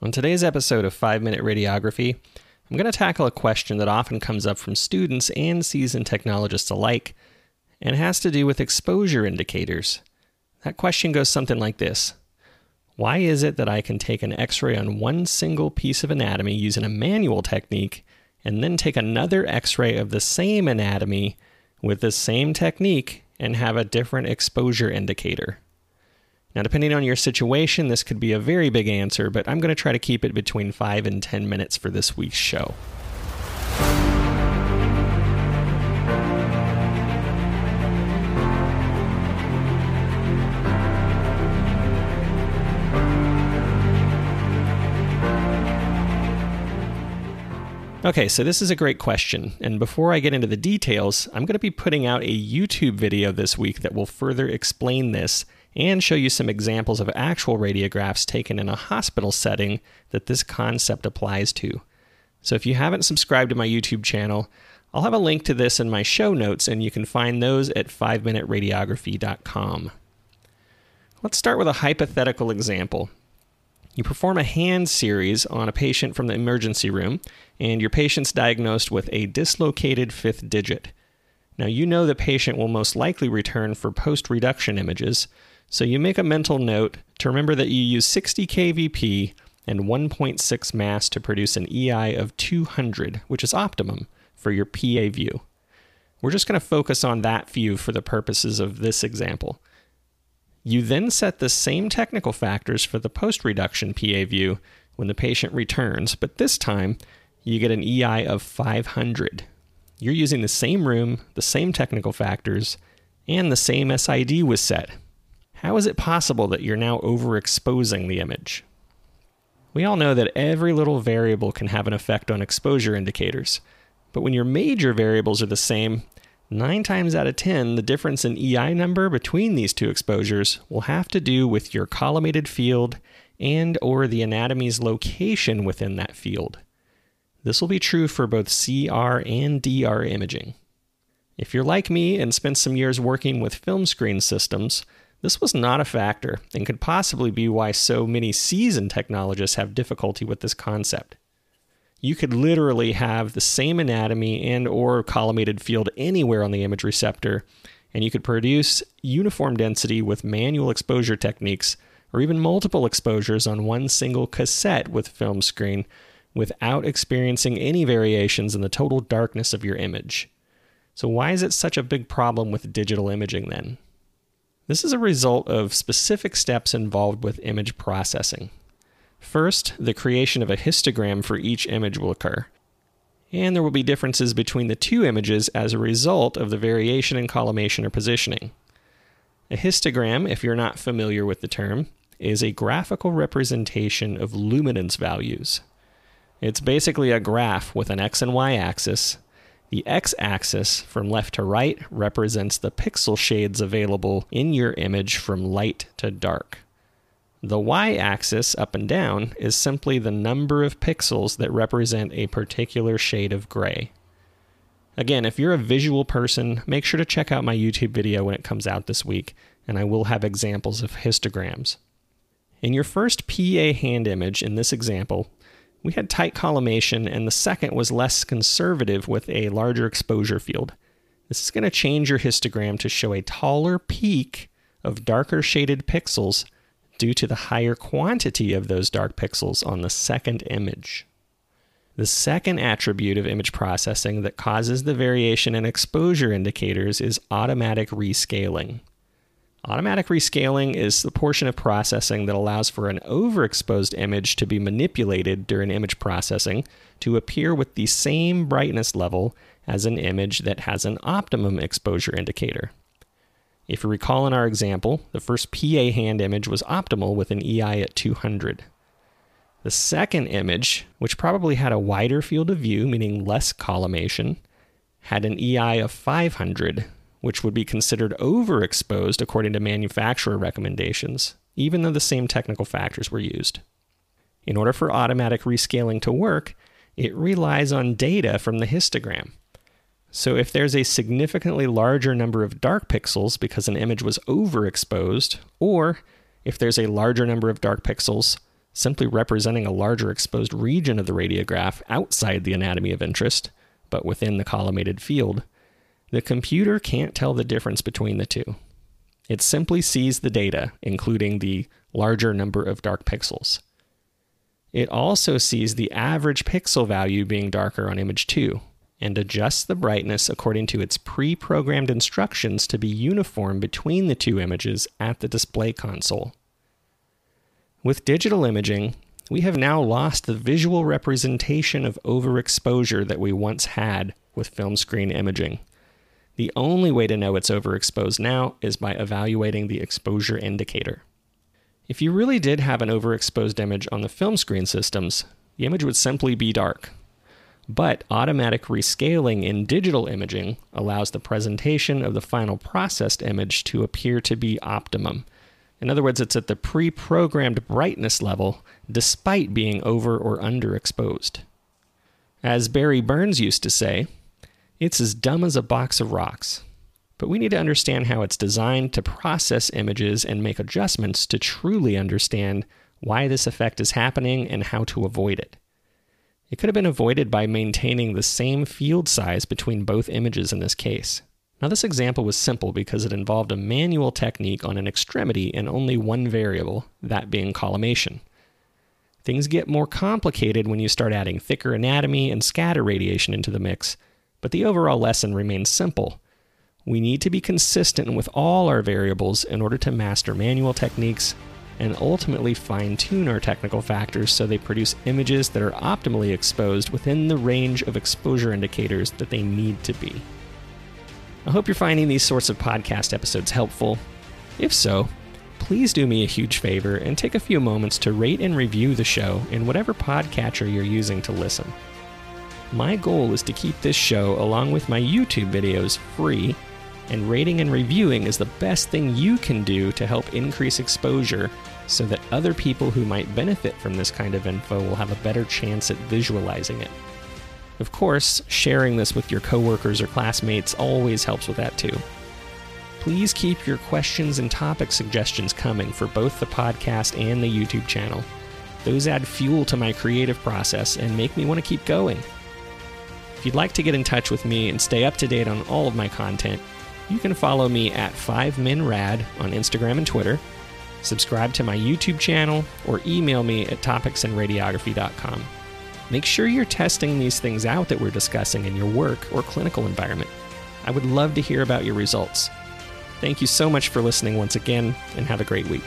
On today's episode of 5 Minute Radiography, I'm going to tackle a question that often comes up from students and seasoned technologists alike, and has to do with exposure indicators. That question goes something like this Why is it that I can take an x ray on one single piece of anatomy using a manual technique, and then take another x ray of the same anatomy with the same technique and have a different exposure indicator? Now, depending on your situation, this could be a very big answer, but I'm going to try to keep it between 5 and 10 minutes for this week's show. Okay, so this is a great question. And before I get into the details, I'm going to be putting out a YouTube video this week that will further explain this and show you some examples of actual radiographs taken in a hospital setting that this concept applies to. So if you haven't subscribed to my YouTube channel, I'll have a link to this in my show notes, and you can find those at 5minuteradiography.com. Let's start with a hypothetical example. You perform a hand series on a patient from the emergency room, and your patient's diagnosed with a dislocated fifth digit. Now, you know the patient will most likely return for post reduction images, so you make a mental note to remember that you use 60 kVp and 1.6 mAs to produce an EI of 200, which is optimum for your PA view. We're just going to focus on that view for the purposes of this example. You then set the same technical factors for the post reduction PA view when the patient returns, but this time you get an EI of 500. You're using the same room, the same technical factors, and the same SID was set. How is it possible that you're now overexposing the image? We all know that every little variable can have an effect on exposure indicators, but when your major variables are the same, 9 times out of 10, the difference in EI number between these two exposures will have to do with your collimated field and or the anatomy's location within that field. This will be true for both CR and DR imaging. If you're like me and spent some years working with film screen systems, this was not a factor and could possibly be why so many seasoned technologists have difficulty with this concept. You could literally have the same anatomy and or collimated field anywhere on the image receptor and you could produce uniform density with manual exposure techniques or even multiple exposures on one single cassette with film screen without experiencing any variations in the total darkness of your image. So why is it such a big problem with digital imaging then? This is a result of specific steps involved with image processing. First, the creation of a histogram for each image will occur. And there will be differences between the two images as a result of the variation in collimation or positioning. A histogram, if you're not familiar with the term, is a graphical representation of luminance values. It's basically a graph with an x and y axis the x axis from left to right represents the pixel shades available in your image from light to dark. The y axis, up and down, is simply the number of pixels that represent a particular shade of gray. Again, if you're a visual person, make sure to check out my YouTube video when it comes out this week, and I will have examples of histograms. In your first PA hand image in this example, we had tight collimation, and the second was less conservative with a larger exposure field. This is going to change your histogram to show a taller peak of darker shaded pixels due to the higher quantity of those dark pixels on the second image. The second attribute of image processing that causes the variation in exposure indicators is automatic rescaling. Automatic rescaling is the portion of processing that allows for an overexposed image to be manipulated during image processing to appear with the same brightness level as an image that has an optimum exposure indicator. If you recall in our example, the first PA hand image was optimal with an EI at 200. The second image, which probably had a wider field of view, meaning less collimation, had an EI of 500 which would be considered overexposed according to manufacturer recommendations, even though the same technical factors were used. In order for automatic rescaling to work, it relies on data from the histogram. So, if there's a significantly larger number of dark pixels because an image was overexposed, or if there's a larger number of dark pixels simply representing a larger exposed region of the radiograph outside the anatomy of interest, but within the collimated field, the computer can't tell the difference between the two. It simply sees the data, including the larger number of dark pixels. It also sees the average pixel value being darker on image 2 and adjusts the brightness according to its pre programmed instructions to be uniform between the two images at the display console. With digital imaging, we have now lost the visual representation of overexposure that we once had with film screen imaging. The only way to know it's overexposed now is by evaluating the exposure indicator. If you really did have an overexposed image on the film screen systems, the image would simply be dark. But automatic rescaling in digital imaging allows the presentation of the final processed image to appear to be optimum. In other words, it's at the pre programmed brightness level despite being over or underexposed. As Barry Burns used to say, it's as dumb as a box of rocks but we need to understand how it's designed to process images and make adjustments to truly understand why this effect is happening and how to avoid it. It could have been avoided by maintaining the same field size between both images in this case. Now, this example was simple because it involved a manual technique on an extremity and only one variable, that being collimation. Things get more complicated when you start adding thicker anatomy and scatter radiation into the mix, but the overall lesson remains simple we need to be consistent with all our variables in order to master manual techniques and ultimately fine tune our technical factors so they produce images that are optimally exposed within the range of exposure indicators that they need to be. I hope you're finding these sorts of podcast episodes helpful. If so, please do me a huge favor and take a few moments to rate and review the show in whatever podcatcher you're using to listen. My goal is to keep this show, along with my YouTube videos, free and rating and reviewing is the best thing you can do to help increase exposure so that other people who might benefit from this kind of info will have a better chance at visualizing it. Of course, sharing this with your coworkers or classmates always helps with that too. Please keep your questions and topic suggestions coming for both the podcast and the YouTube channel. Those add fuel to my creative process and make me want to keep going. If you'd like to get in touch with me and stay up to date on all of my content, you can follow me at 5minrad on Instagram and Twitter, subscribe to my YouTube channel, or email me at topicsinradiography.com. Make sure you're testing these things out that we're discussing in your work or clinical environment. I would love to hear about your results. Thank you so much for listening once again, and have a great week.